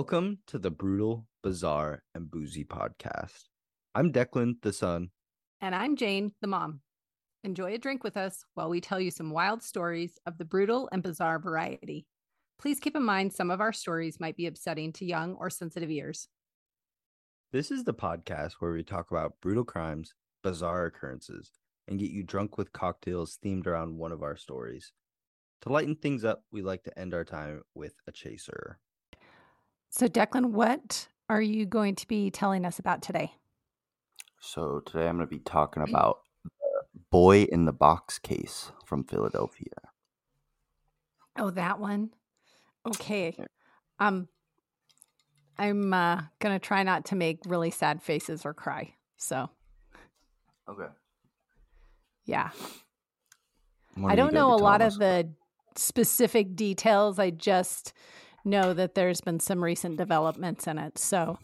Welcome to the Brutal, Bizarre, and Boozy podcast. I'm Deklan, the son. And I'm Jane, the mom. Enjoy a drink with us while we tell you some wild stories of the brutal and bizarre variety. Please keep in mind some of our stories might be upsetting to young or sensitive ears. This is the podcast where we talk about brutal crimes, bizarre occurrences, and get you drunk with cocktails themed around one of our stories. To lighten things up, we like to end our time with a chaser. So, Deklan, what are you going to be telling us about today? So, today I'm going to be talking about the boy in the box case from Philadelphia. Oh, that one. Okay. Um I'm uh going to try not to make really sad faces or cry. So, Okay. yeah. I don't know a lot of the specific details. I just know that there's been some recent developments in it. So,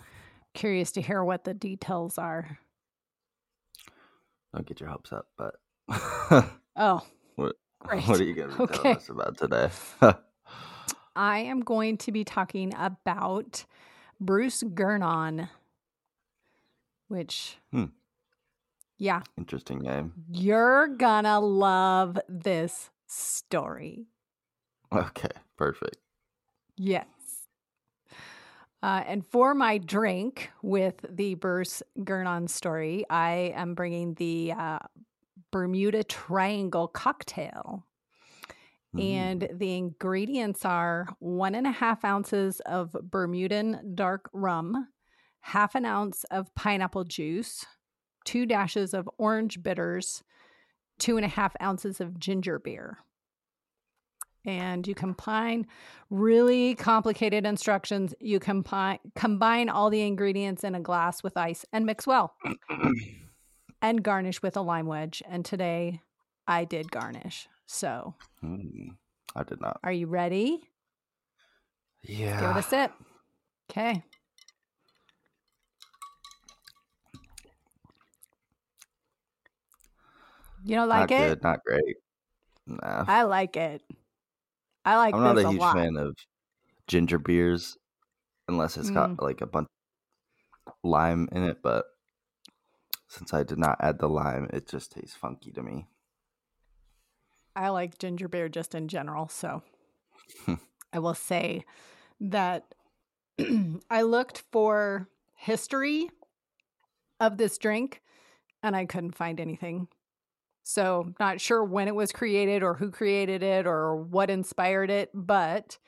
curious to hear what the details are. Don't get your hopes up, but Oh, what, great. what are you going to Okay. telling us about today? I am going to be talking about Bruce Gernon, which, Hmm. yeah, Interesting name. you're gonna love this story. Okay, perfect. Yes. Uh, and for my drink with the Bruce Gernon story, I am bringing the uh, Bermuda Triangle cocktail. And Mm, the ingredients are one and a half ounces of Bermudan dark rum, half an ounce of pineapple juice, two dashes of orange bitters, two and a half ounces of ginger beer. And you combine really complicated instructions. You combine combine all the ingredients in a glass with ice and mix well and garnish with a lime wedge. And today I did garnish. So mm, I did not. are you ready? Yeah. Give it a sip. Okay. You don't like not it? good, not great. Nah. I like it. I like I'm not a huge lot. fan of ginger beers unless it's Mm. got like a bunch of lime in it, but since I did not add the lime, it just tastes funky to me. I like ginger beer just in general. So I will say that I looked for history of this drink and I couldn't find anything. So, not sure when it was created or who created it or what inspired it, but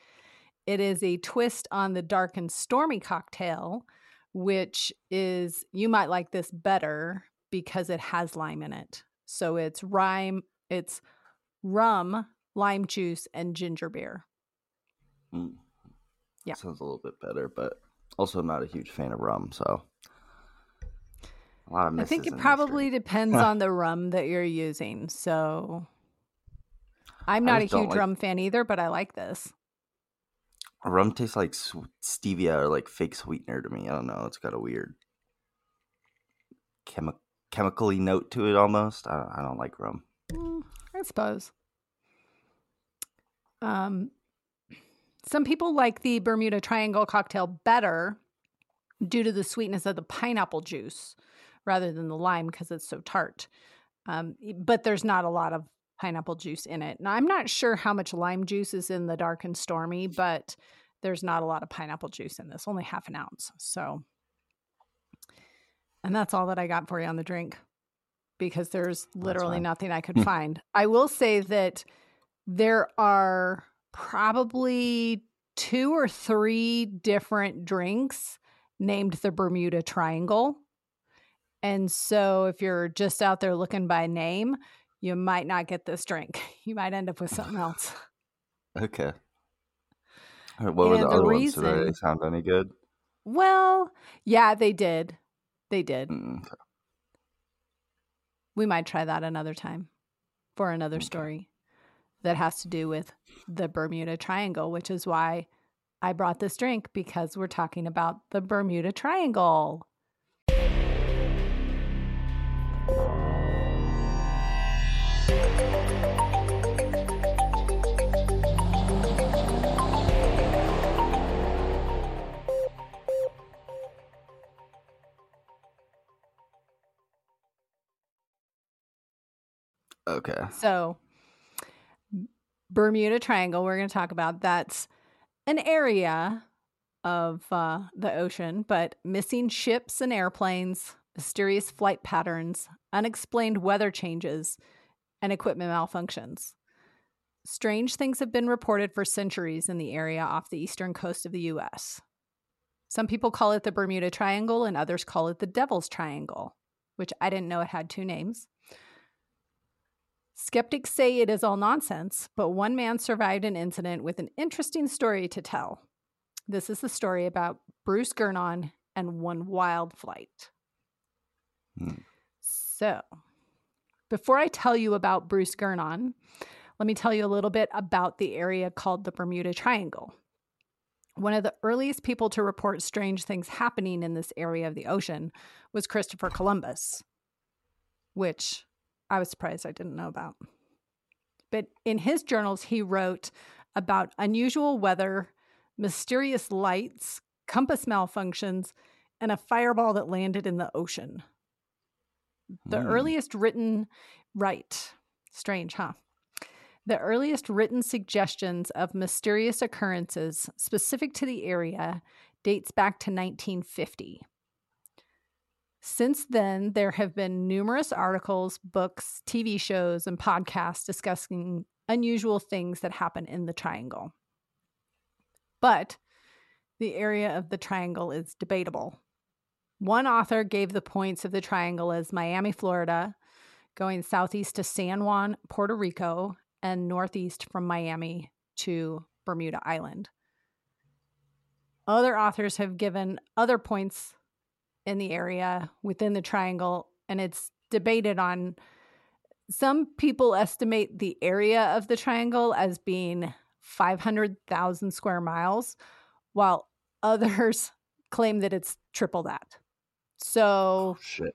it is a twist on the dark and stormy cocktail, which is, you might like this better because it has lime in it. So, it's rime, it's rum, lime juice, and ginger beer. Mm. Yeah. Sounds a little bit better, but also not a huge fan of rum, so a lot of I think it probably drink. depends on the rum that you're using. So I'm not a huge like- rum fan either, but I like this. rum tastes like stevia or like fake sweetener to me. I don't know. It's got a weird chemi- chemically note to it almost. I don't, I don't like rum. Mm, I suppose. Um, some people like the Bermuda Triangle cocktail better due to the sweetness of the pineapple juice rather than the lime because it's so tart. Um, but there's not a lot of pineapple juice in it. Now, I'm not sure how much lime juice is in the dark and stormy, but there's not a lot of pineapple juice in this, only half an ounce. So, and that's all that I got for you on the drink because there's literally nothing I could find. I will say that there are probably two or three different drinks named the Bermuda Triangle. And so if you're just out there looking by name, you might not get this drink. You might end up with something else. Okay. All right, What were the the other ones? Did they sound any good? Well, yeah, they did. They did. Mm, okay. We might try that another time for another Okay. story that has to do with the Bermuda Triangle, which is why I brought this drink because we're talking about the Bermuda Triangle. Okay. So, Bermuda Triangle, we're going to talk about that's an area of uh, the ocean, but missing ships and airplanes, mysterious flight patterns, unexplained weather changes, and equipment malfunctions. Strange things have been reported for centuries in the area off the eastern coast of the US. Some people call it the Bermuda Triangle, and others call it the Devil's Triangle, which I didn't know it had two names. Skeptics say it is all nonsense, but one man survived an incident with an interesting story to tell. This is the story about Bruce Gernon and one wild flight. Hmm. So, before I tell you about Bruce Gernon, let me tell you a little bit about the area called the Bermuda Triangle. One of the earliest people to report strange things happening in this area of the ocean was Christopher Columbus, which I was surprised I didn't know about. But in his journals, he wrote about unusual weather, mysterious lights, compass malfunctions, and a fireball that landed in the ocean. The Hmm. earliest written, right, strange, huh? The earliest written suggestions of mysterious occurrences specific to the area dates back to 1950. Since then, there have been numerous articles, books, TV shows, and podcasts discussing unusual things that happen in the triangle. But the area of the triangle is debatable. One author gave the points of the triangle as Miami, Florida, going southeast to San Juan, Puerto Rico, and northeast from Miami to Bermuda Island. Other authors have given other points in the area within the triangle, and it's debated on. Some people estimate the area of the triangle as being 500,000 square miles, while others claim that it's triple that. Oh, so, Oh,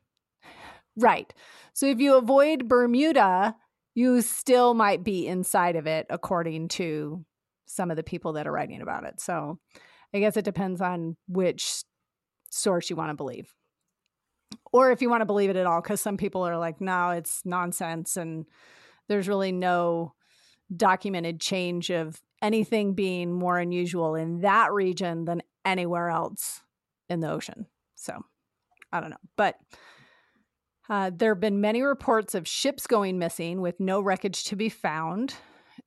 right. So, if you avoid Bermuda, you still might be inside of it, according to some of the people that are writing about it. So, I guess it depends on which source you want to believe. Or if you want to believe it at all, because some people are like, no, it's nonsense. And there's really no documented change of anything being more unusual in that region than anywhere else in the ocean. So I don't know. But uh, there have been many reports of ships going missing with no wreckage to be found,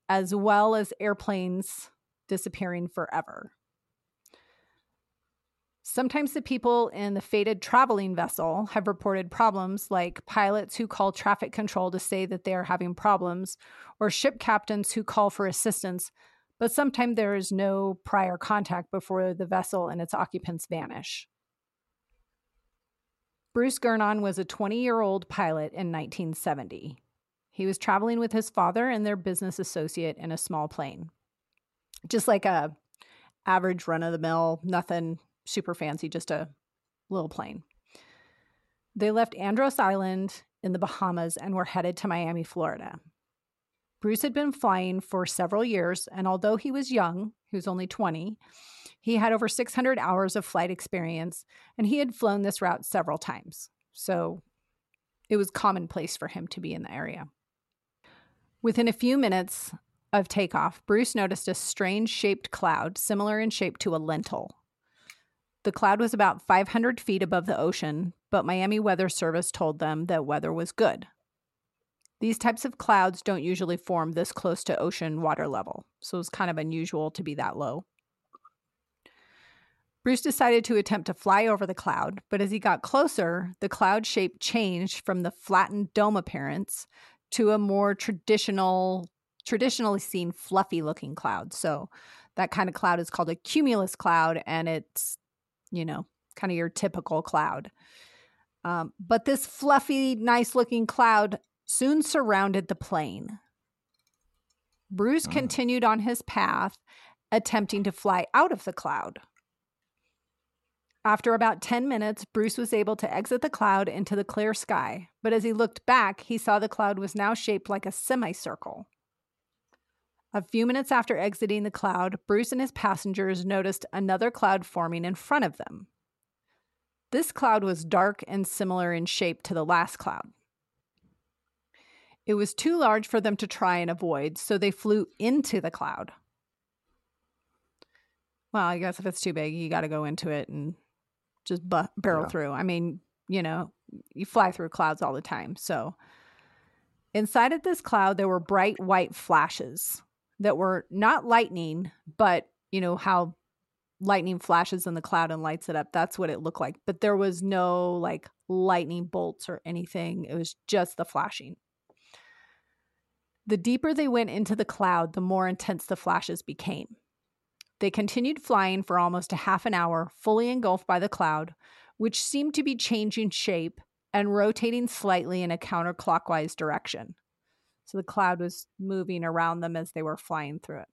as well as airplanes disappearing forever. Sometimes the people in the fated traveling vessel have reported problems, like pilots who call traffic control to say that they are having problems, or ship captains who call for assistance, but sometimes there is no prior contact before the vessel and its occupants vanish. Bruce Gernon was a 20 year old pilot in 1970. He was traveling with his father and their business associate in a small plane. Just like a average run of the mill, nothing super fancy, just a little plane. They left Andros Island in the Bahamas and were headed to Miami, Florida. Bruce had been flying for several years, and although he was young, he was only 20, he had over 600 hours of flight experience, and he had flown this route several times. So it was commonplace for him to be in the area. Within a few minutes of takeoff, Bruce noticed a strange shaped cloud similar in shape to a lentil. The cloud was about 500 feet above the ocean, but Miami Weather Service told them that weather was good. These types of clouds don't usually form this close to ocean water level, so it's kind of unusual to be that low. Bruce decided to attempt to fly over the cloud, but as he got closer, the cloud shape changed from the flattened dome appearance to a more traditional, traditionally seen fluffy looking cloud. So that kind of cloud is called a cumulus cloud, and it's, you know, kind of your typical cloud. Um, but this fluffy, nice looking cloud soon surrounded the plane. Bruce Oh. continued on his path, attempting to fly out of the cloud. After about 10 minutes, Bruce was able to exit the cloud into the clear sky, but as he looked back, he saw the cloud was now shaped like a semicircle. A few minutes after exiting the cloud, Bruce and his passengers noticed another cloud forming in front of them. This cloud was dark and similar in shape to the last cloud. It was too large for them to try and avoid, so they flew into the cloud. Well, I guess if it's too big, you got to go into it and just bu- barrel Yeah. through. I mean, you know, you fly through clouds all the time. So inside of this cloud, there were bright white flashes that were not lightning, but you know how lightning flashes in the cloud and lights it up. That's what it looked like. But there was no like lightning bolts or anything. It was just the flashing. The deeper they went into the cloud, the more intense the flashes became. They continued flying for almost a half an hour, fully engulfed by the cloud, which seemed to be changing shape and rotating slightly in a counterclockwise direction. So the cloud was moving around them as they were flying through it.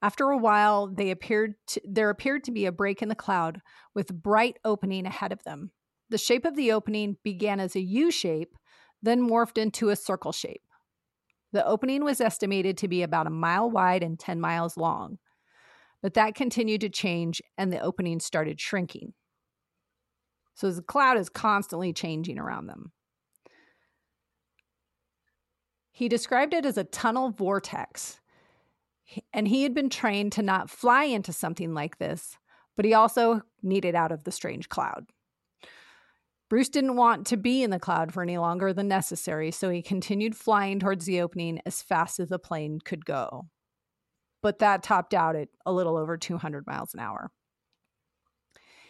After a while, they appeared to, there appeared to be a break in the cloud with bright opening ahead of them. The shape of the opening began as a U shape, then morphed into a circle shape. The opening was estimated to be about a mile wide and 10 miles long, but that continued to change and the opening started shrinking. So the cloud is constantly changing around them. He described it as a tunnel vortex. And he had been trained to not fly into something like this, but he also needed out of the strange cloud. Bruce didn't want to be in the cloud for any longer than necessary, so he continued flying towards the opening as fast as the plane could go. But that topped out at a little over 200 miles an hour.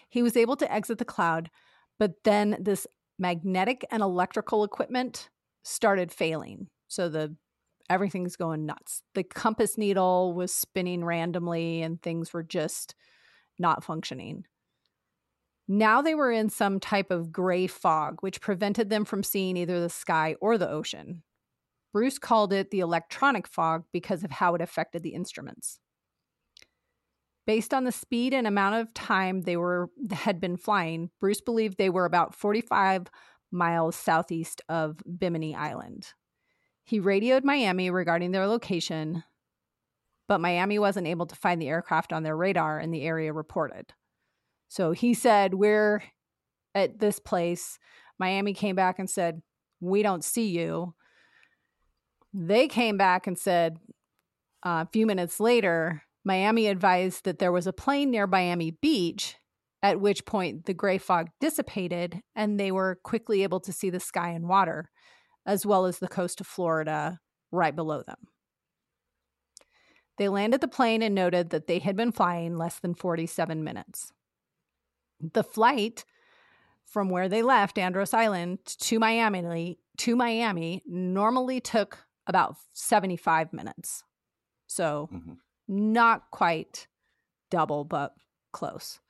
He was able to exit the cloud, but then this magnetic and electrical equipment started failing. So the everything's going nuts. The compass needle was spinning randomly and things were just not functioning. Now they were in some type of gray fog, which prevented them from seeing either the sky or the ocean. Bruce called it the electronic fog because of how it affected the instruments. Based on the speed and amount of time they were had been flying, Bruce believed they were about 45 miles southeast of Bimini Island. He radioed Miami regarding their location, but Miami wasn't able to find the aircraft on their radar in the area reported. So he said, We're at this place. Miami came back and said, We don't see you. They came back and said, uh, a few minutes later, Miami advised that there was a plane near Miami Beach, at which point the gray fog dissipated and they were quickly able to see the sky and water, as well as the coast of Florida right below them. They landed the plane and noted that they had been flying less than 47 minutes. The flight from where they left Andros Island to Miami to Miami normally took about 75 minutes. So Mhm. not quite double, but close.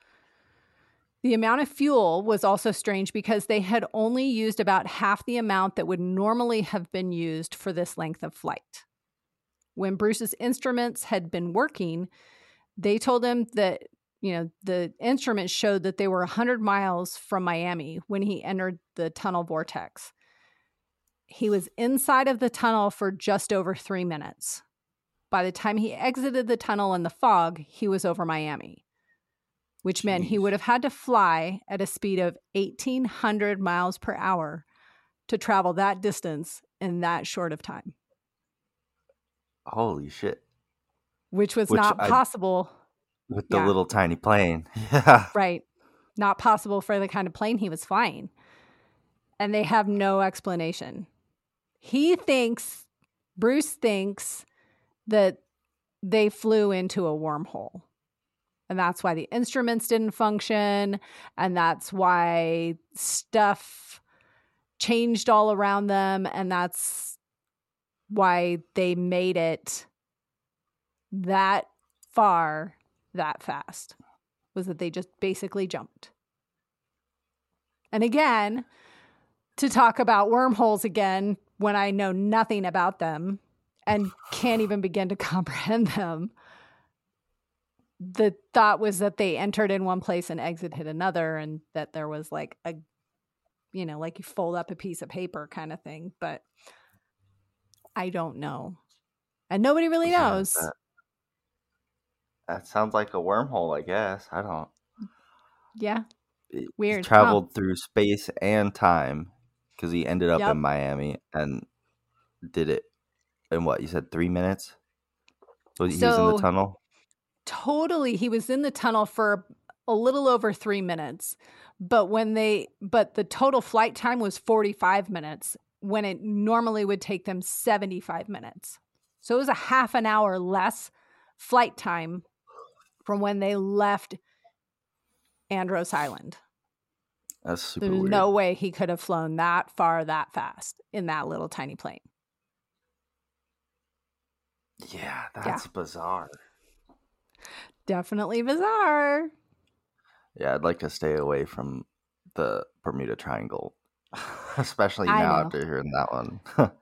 The amount of fuel was also strange because they had only used about half the amount that would normally have been used for this length of flight. When Bruce's instruments had been working, they told him that, you know, the instruments showed that they were 100 miles from Miami when he entered the tunnel vortex. He was inside of the tunnel for just over three minutes. By the time he exited the tunnel in the fog, he was over Miami, which meant he would have had to fly at a speed of 1,800 miles per hour to travel that distance in that short of time, Holy shit. which was Which not I- possible. With the Yeah. little tiny plane. Yeah. Right. Not possible for the kind of plane he was flying. And they have no explanation. He thinks, Bruce thinks that they flew into a wormhole. And that's why the instruments didn't function. And that's why stuff changed all around them. And that's why they made it that far that fast was that they just basically jumped. And again, to talk about wormholes again when I know nothing about them and can't even begin to comprehend them. The thought was that they entered in one place and exited another, and that there was like a, you know, like you fold up a piece of paper kind of thing. But I don't know. And nobody really Yeah, knows. that- That sounds like a wormhole, I guess. I don't. yeah. it- Weird, huh? Traveled through space and time because he ended up Yep. in Miami and did it in what you said three minutes. Was he was in the tunnel? Totally he was in the tunnel for a little over three minutes but when they but the total flight time was 45 minutes when it normally would take them 75 minutes so it was a half an hour less flight time from when they left andros island That's super there's weird. no way he could have flown that far that fast in that little tiny plane Yeah, that's bizarre. Definitely bizarre Yeah, I'd like to stay away from the Bermuda Triangle, especially now after hearing that one.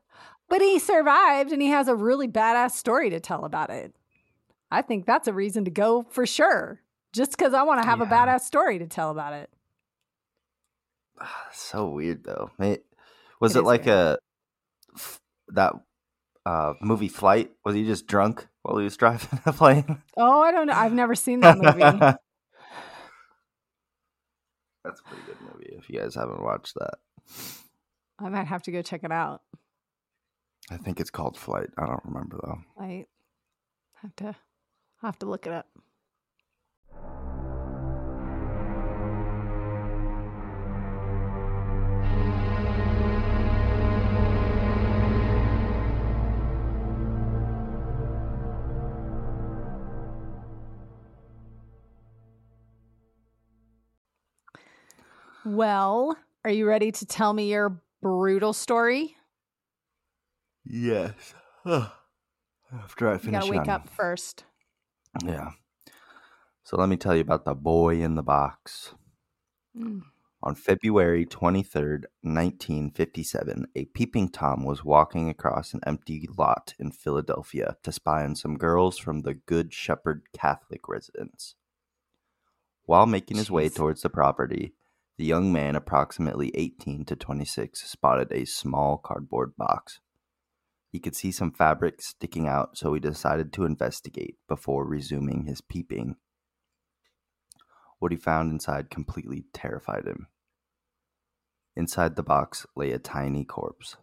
But he survived and he has a really badass story to tell about it. I think that's a reason to go for sure. Just because I want to have a badass story to tell about it. so weird though. Was It it, like weird. a that uh, movie Flight? Was he just drunk while he was driving the plane? Oh, I don't know. I've never seen that movie. That's a pretty good movie. If you guys haven't watched that, I might have to go check it out. I think it's called Flight. I don't remember though. I have to have to look it up. Well, are you ready to tell me your brutal story? Yes. After I You finish, gotta wake on- up first. Yeah. So let me tell you about the boy in the box. Mm. On February 23rd, 1957, a peeping Tom was walking across an empty lot in Philadelphia to spy on some girls from the Good Shepherd Catholic residence. While making his way towards the property, the young man, approximately 18 to 26, spotted a small cardboard box. He could see some fabric sticking out, so he decided to investigate before resuming his peeping. What he found inside completely terrified him. Inside the box lay a tiny corpse.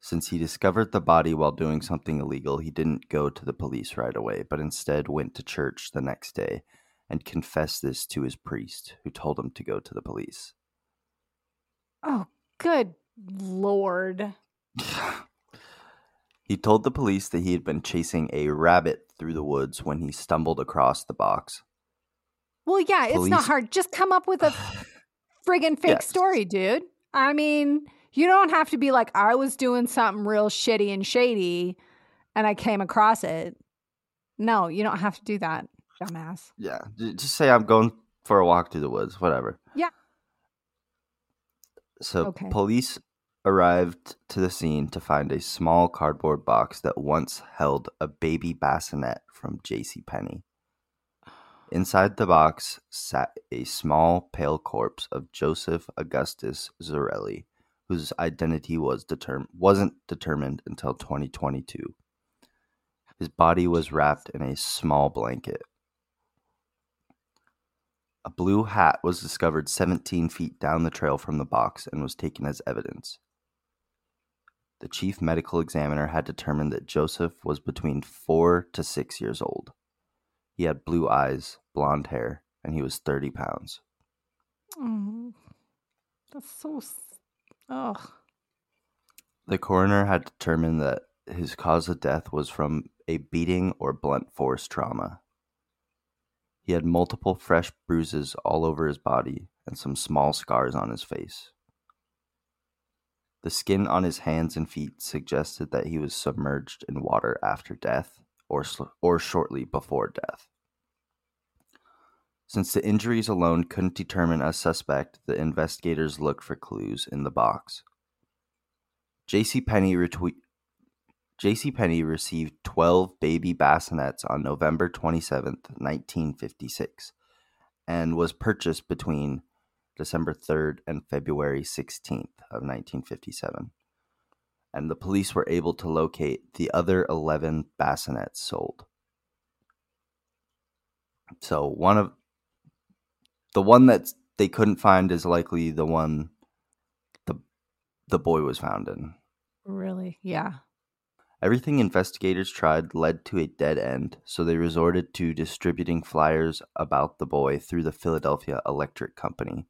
Since he discovered the body while doing something illegal, he didn't go to the police right away, but instead went to church the next day and confessed this to his priest, who told him to go to the police. Oh, good lord. he told the police that he had been chasing a rabbit through the woods when he stumbled across the box. Well, yeah, it's not hard. Just come up with a friggin' fake Yes. story, dude. I mean, you don't have to be like, I was doing something real shitty and shady and I came across it. No, you don't have to do that, dumbass. Yeah, just say I'm going for a walk through the woods, whatever. Yeah. So Okay. police arrived to the scene to find a small cardboard box that once held a baby bassinet from J.C. Penney. Inside the box sat a small, pale corpse of Joseph Augustus Zarelli, whose identity was determ- wasn't determined until 2022. His body was wrapped in a small blanket. A blue hat was discovered 17 feet down the trail from the box and was taken as evidence. The chief medical examiner had determined that Joseph was between four to six years old. He had blue eyes, blonde hair, and he was 30 pounds. Oh, that's so. s- Ugh. The coroner had determined that his cause of death was from a beating or blunt force trauma. He had multiple fresh bruises all over his body and some small scars on his face. The skin on his hands and feet suggested that he was submerged in water after death or, sl- or shortly before death. Since the injuries alone couldn't determine a suspect, the investigators looked for clues in the box. J.C. Penney retweet. J.C. Penney received 12 baby bassinets on November 27th, 1956, and was purchased between December 3rd and February 16th of 1957. And the police were able to locate the other 11 bassinets sold. So one of the one that they couldn't find is likely the one the the boy was found in. Really? Yeah. Everything investigators tried led to a dead end, so they resorted to distributing flyers about the boy through the Philadelphia Electric Company.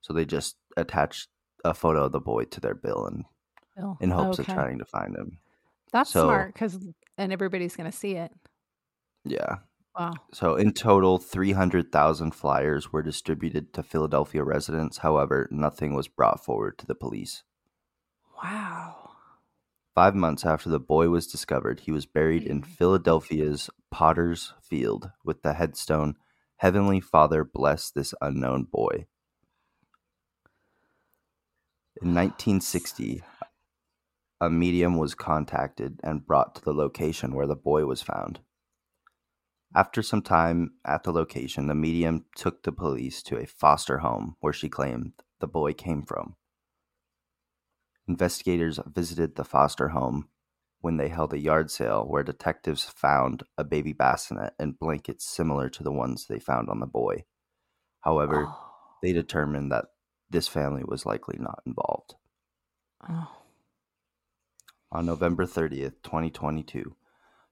So they just attached a photo of the boy to their bill and Bill. in hopes Okay. of trying to find him. That's so- smart because and everybody's gonna see it. Yeah. Wow. So in total, 300,000 flyers were distributed to Philadelphia residents. However, nothing was brought forward to the police. Wow. Five months after the boy was discovered, he was buried in mm. Philadelphia's Potter's Field with the headstone, Heavenly Father bless this unknown boy. In 1960, a medium was contacted and brought to the location where the boy was found. After some time at the location, the medium took the police to a foster home where she claimed the boy came from. Investigators visited the foster home when they held a yard sale where detectives found a baby bassinet and blankets similar to the ones they found on the boy. However, Oh. they determined that this family was likely not involved. Oh. On November 30th, 2022,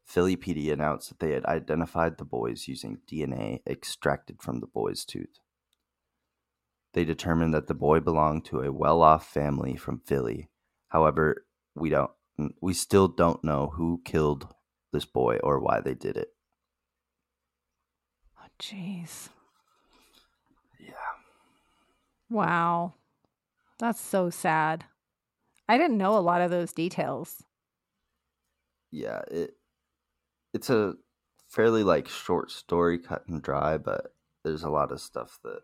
Philly PD announced that they had identified the boys using DNA extracted from the boy's tooth. They determined that the boy belonged to a well-off family from Philly. However, we don't we still don't know who killed this boy or why they did it. Oh, Jeez. Yeah. Wow. That's so sad. I didn't know a lot of those details. Yeah, it it's a fairly like short story cut and dry, but there's a lot of stuff that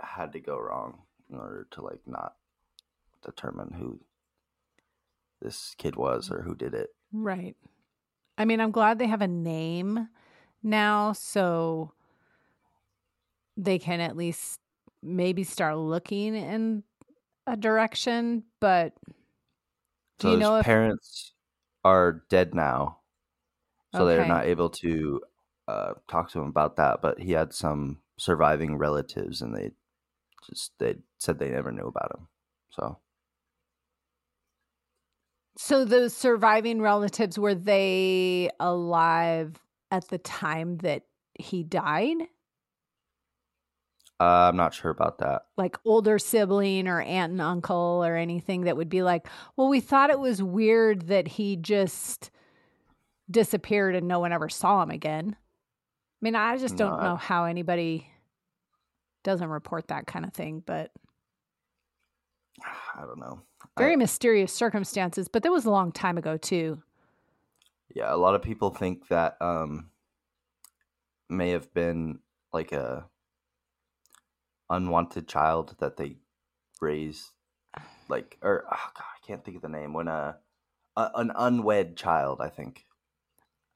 had to go wrong in order to like not determine who this kid was or who did it. Right. I mean, I'm glad they have a name now so they can at least maybe start looking in a direction, but do So you his know if parents are dead now, so they're not able to uh, talk to him about that. But he had some surviving relatives, and they just they said they never knew about him. So so those surviving relatives were they alive at the time that he died? uh, I'm not sure about that. like older sibling or aunt and uncle or anything that would be like, well, we thought it was weird that he just disappeared and no one ever saw him again. I mean, I just don't No, I- know how anybody doesn't report that kind of thing, but I don't know. very I- mysterious circumstances. But that was a long time ago, too. Yeah, a lot of people think that um may have been like a unwanted child that they raised like or oh god, I can't think of the name when a, a an unwed child, I think.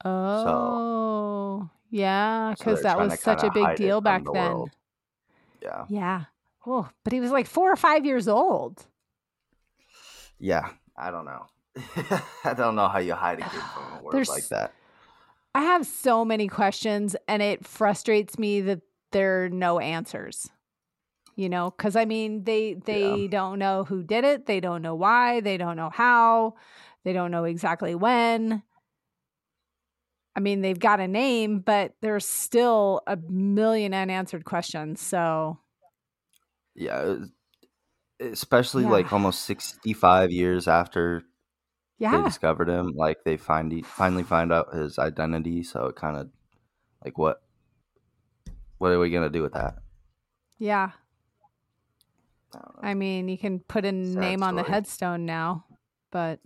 Oh, yeah, because they're that was such a big deal back the then. world. Yeah. Yeah. Oh, but he was like four or five years old. Yeah, I don't know. I don't know how you hide a kid from a There's- like that. I have so many questions and it frustrates me that there are no answers. You know, cuz I mean they they don't know who did it, they don't know why, they don't know how, they don't know exactly when. I mean, they've got a name, but there's still a million unanswered questions. So, Yeah, especially Yeah. like almost 65 years after they yeah. discovered him like they find he, finally find out his identity so it kind of like what what are we gonna do with that Yeah. I. I mean, you can put a name on the headstone now, but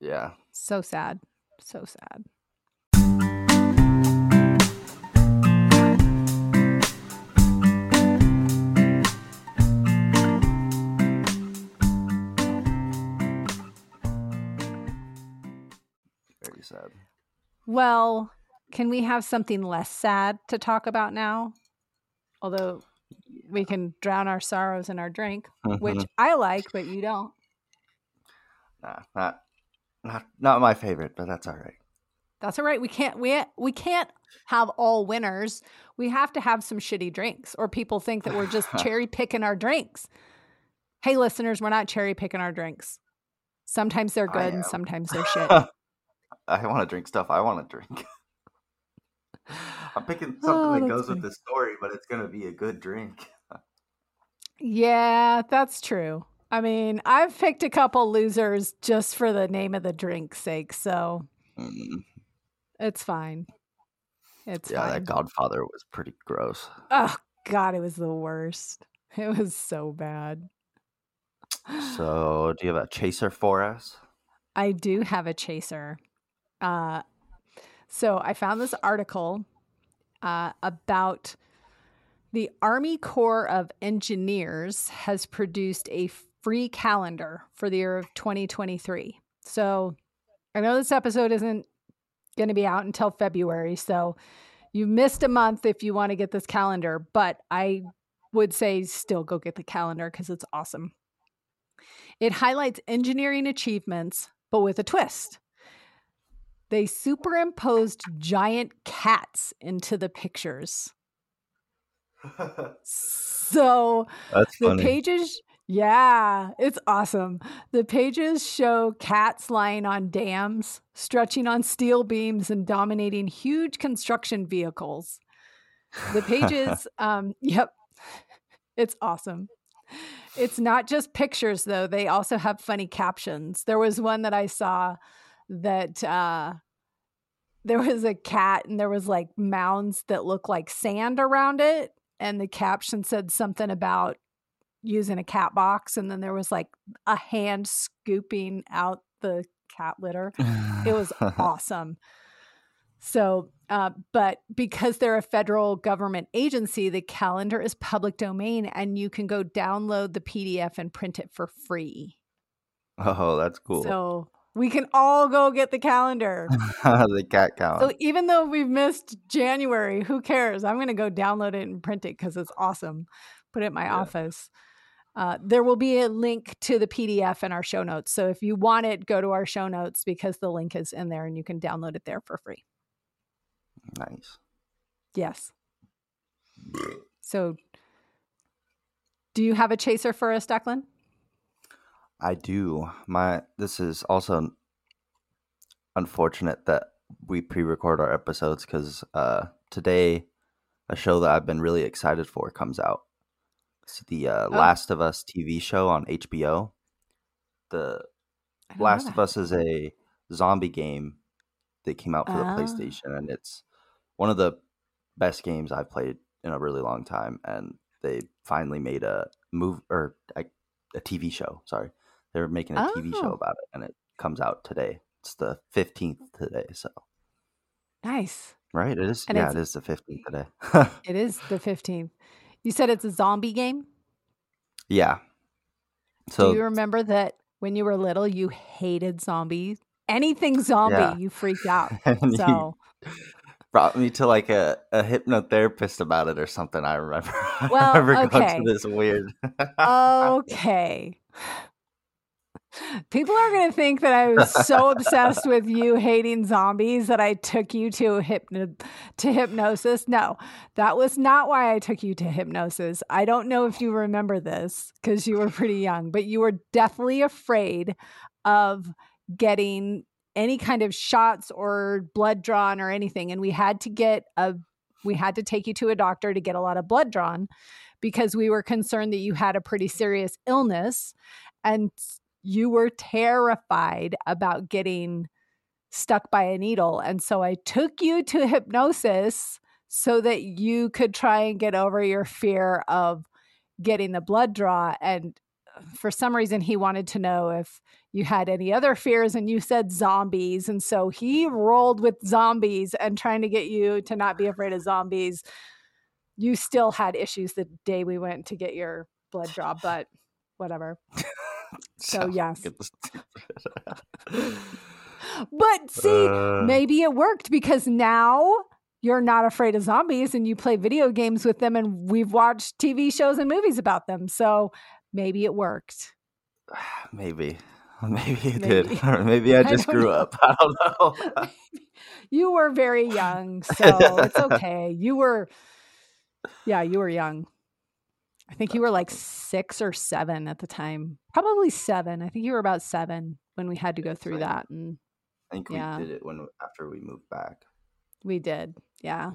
yeah so sad. So sad. Sad Well, can we have something less sad to talk about now? Although we can drown our sorrows in our drink, mm-hmm. which I like, but you don't. nah, not not not my favorite but that's all right That's all right. We can't we we can't have all winners. We have to have some shitty drinks or people think that we're just cherry picking our drinks. Hey, listeners, we're not cherry picking our drinks. Sometimes they're good and sometimes they're shit. I want to drink stuff I want to drink. I'm picking something Oh, that goes funny. with the story, but it's gonna be a good drink. Yeah, that's true. I mean, I've picked a couple losers just for the name of the drink's sake, so Mm, it's fine. It's yeah, fine. that Godfather was pretty gross. Oh God, it was the worst. It was so bad. So, do you have a chaser for us? I do have a chaser. Uh, so I found this article uh, about the Army Corps of Engineers has produced a free calendar for the year of 2023. So I know this episode isn't going to be out until February, so you missed a month if you want to get this calendar, but I would say still go get the calendar because it's awesome. It highlights engineering achievements, but with a twist. They superimposed giant cats into the pictures. So That's the funny. pages, yeah, it's awesome. The pages show cats lying on dams, stretching on steel beams, and dominating huge construction vehicles. The pages, um, yep, it's awesome. It's not just pictures though; they also have funny captions. There was one that I saw that uh, there was a cat, and there was like mounds that look like sand around it, and the caption said something about using a cat box, and then there was like a hand scooping out the cat litter. It was awesome. So, uh, but because they're a federal government agency, the calendar is public domain and you can go download the PDF and print it for free. oh, that's cool. So we can all go get the calendar. the cat count. So even though we've missed January, who cares? I'm going to go download it and print it because it's awesome. Put it in my Yeah. office. Uh, there will be a link to the PDF in our show notes. So if you want it, go to our show notes because the link is in there and you can download it there for free. nice. Yes. So, do you have a chaser for us, Deklan? I do. My this is also unfortunate that we pre-record our episodes because uh, today a show that I've been really excited for comes out. It's the uh, Oh. Last of Us TV show on HBO. The I don't know Last of. Us is a zombie game that came out for the Ah. PlayStation, and it's one of the best games I've played in a really long time. And they finally made a move or a, a TV show. Sorry, they're making a TV show Oh. about it, and it comes out today. It's the fifteenth today, so Nice. right. It is. And yeah, it's- the fifteenth today. It is the 15th. You said it's a zombie game? yeah. So Do you remember that when you were little, you hated zombies? Anything zombie, Yeah. you freaked out. So, brought me to like a, a hypnotherapist about it or something. I remember. Well, I remember okay. this weird. okay. People are going to think that I was so obsessed with you hating zombies that I took you to hypno- to hypnosis. No, that was not why I took you to hypnosis. I don't know if you remember this because you were pretty young, but you were deathly afraid of getting any kind of shots or blood drawn or anything and we had to get a we had to take you to a doctor to get a lot of blood drawn because we were concerned that you had a pretty serious illness and you were terrified about getting stuck by a needle. And so I took you to hypnosis so that you could try and get over your fear of getting the blood draw. And uh, for some reason, he wanted to know if you had any other fears, and you said zombies. And so he rolled with zombies and trying to get you to not be afraid of zombies. You still had issues the day we went to get your blood draw, but whatever. So, Sounds yes. But see, Uh, maybe it worked because now you're not afraid of zombies and you play video games with them and we've watched TV shows and movies about them. So maybe it worked. maybe. Maybe it Maybe. did. Or maybe I I just don't grew know. up. I don't know. you were very young, so it's okay. You were yeah, you were young. I think you were like six or seven at the time. Probably seven. I think you were about seven when we had to go through that. And I think Yeah. we did it when after we moved back. we did. Yeah.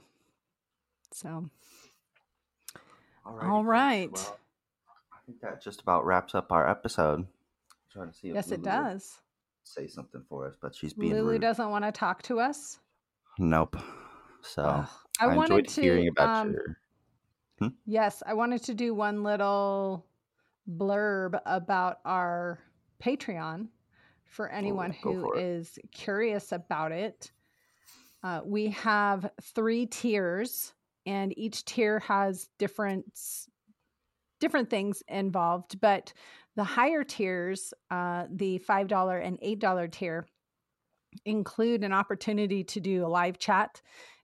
So, Alrighty, all right. Well, I think that just about wraps up our episode. trying to see if yes, it Lulu would does. Say something for us, but she's being Lulu rude. doesn't want to talk to us. Nope. So Ugh. I, I, wanted to. hearing about um, your. Yes, I wanted to do one little blurb about our Patreon for anyone go who for is curious about it. Uh, we have three tiers, and each tier has different different things involved. But the higher tiers, uh, the five dollar and eight dollar tier, include an opportunity to do a live chat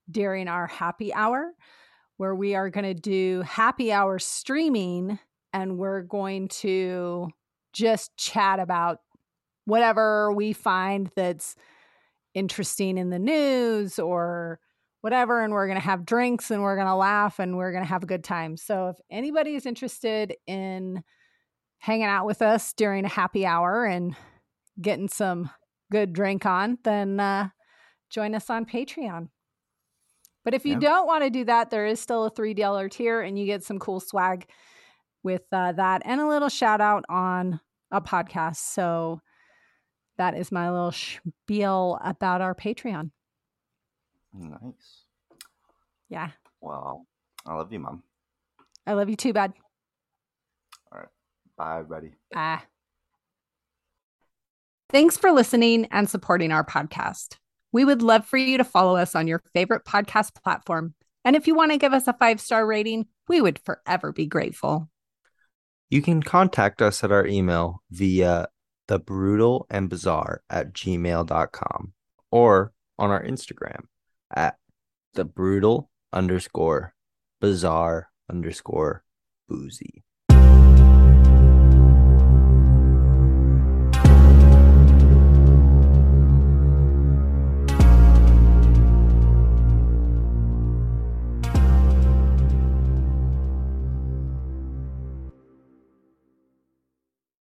during our happy hour where we are going to do happy hour streaming and we're going to just chat about whatever we find that's interesting in the news or whatever and we're going to have drinks and we're going to laugh and we're going to have a good time. So if anybody is interested in hanging out with us during a happy hour and getting some good drink on, then uh, join us on Patreon. But if you don't want to do that, there is still a three dollar tier, and you get some cool swag with uh, that, and a little shout out on a podcast. So that is my little spiel about our Patreon. Nice. Yeah, Well, I love you, mom. I love you too, bud. All right. Bye, buddy. Bye. Thanks for listening and supporting our podcast. We would love for you to follow us on your favorite podcast platform. And if you want to give us a five star rating, we would forever be grateful. You can contact us at our email via the brutal and bizarre at gmail.com or on our Instagram at the brutal underscore bizarre underscore boozy.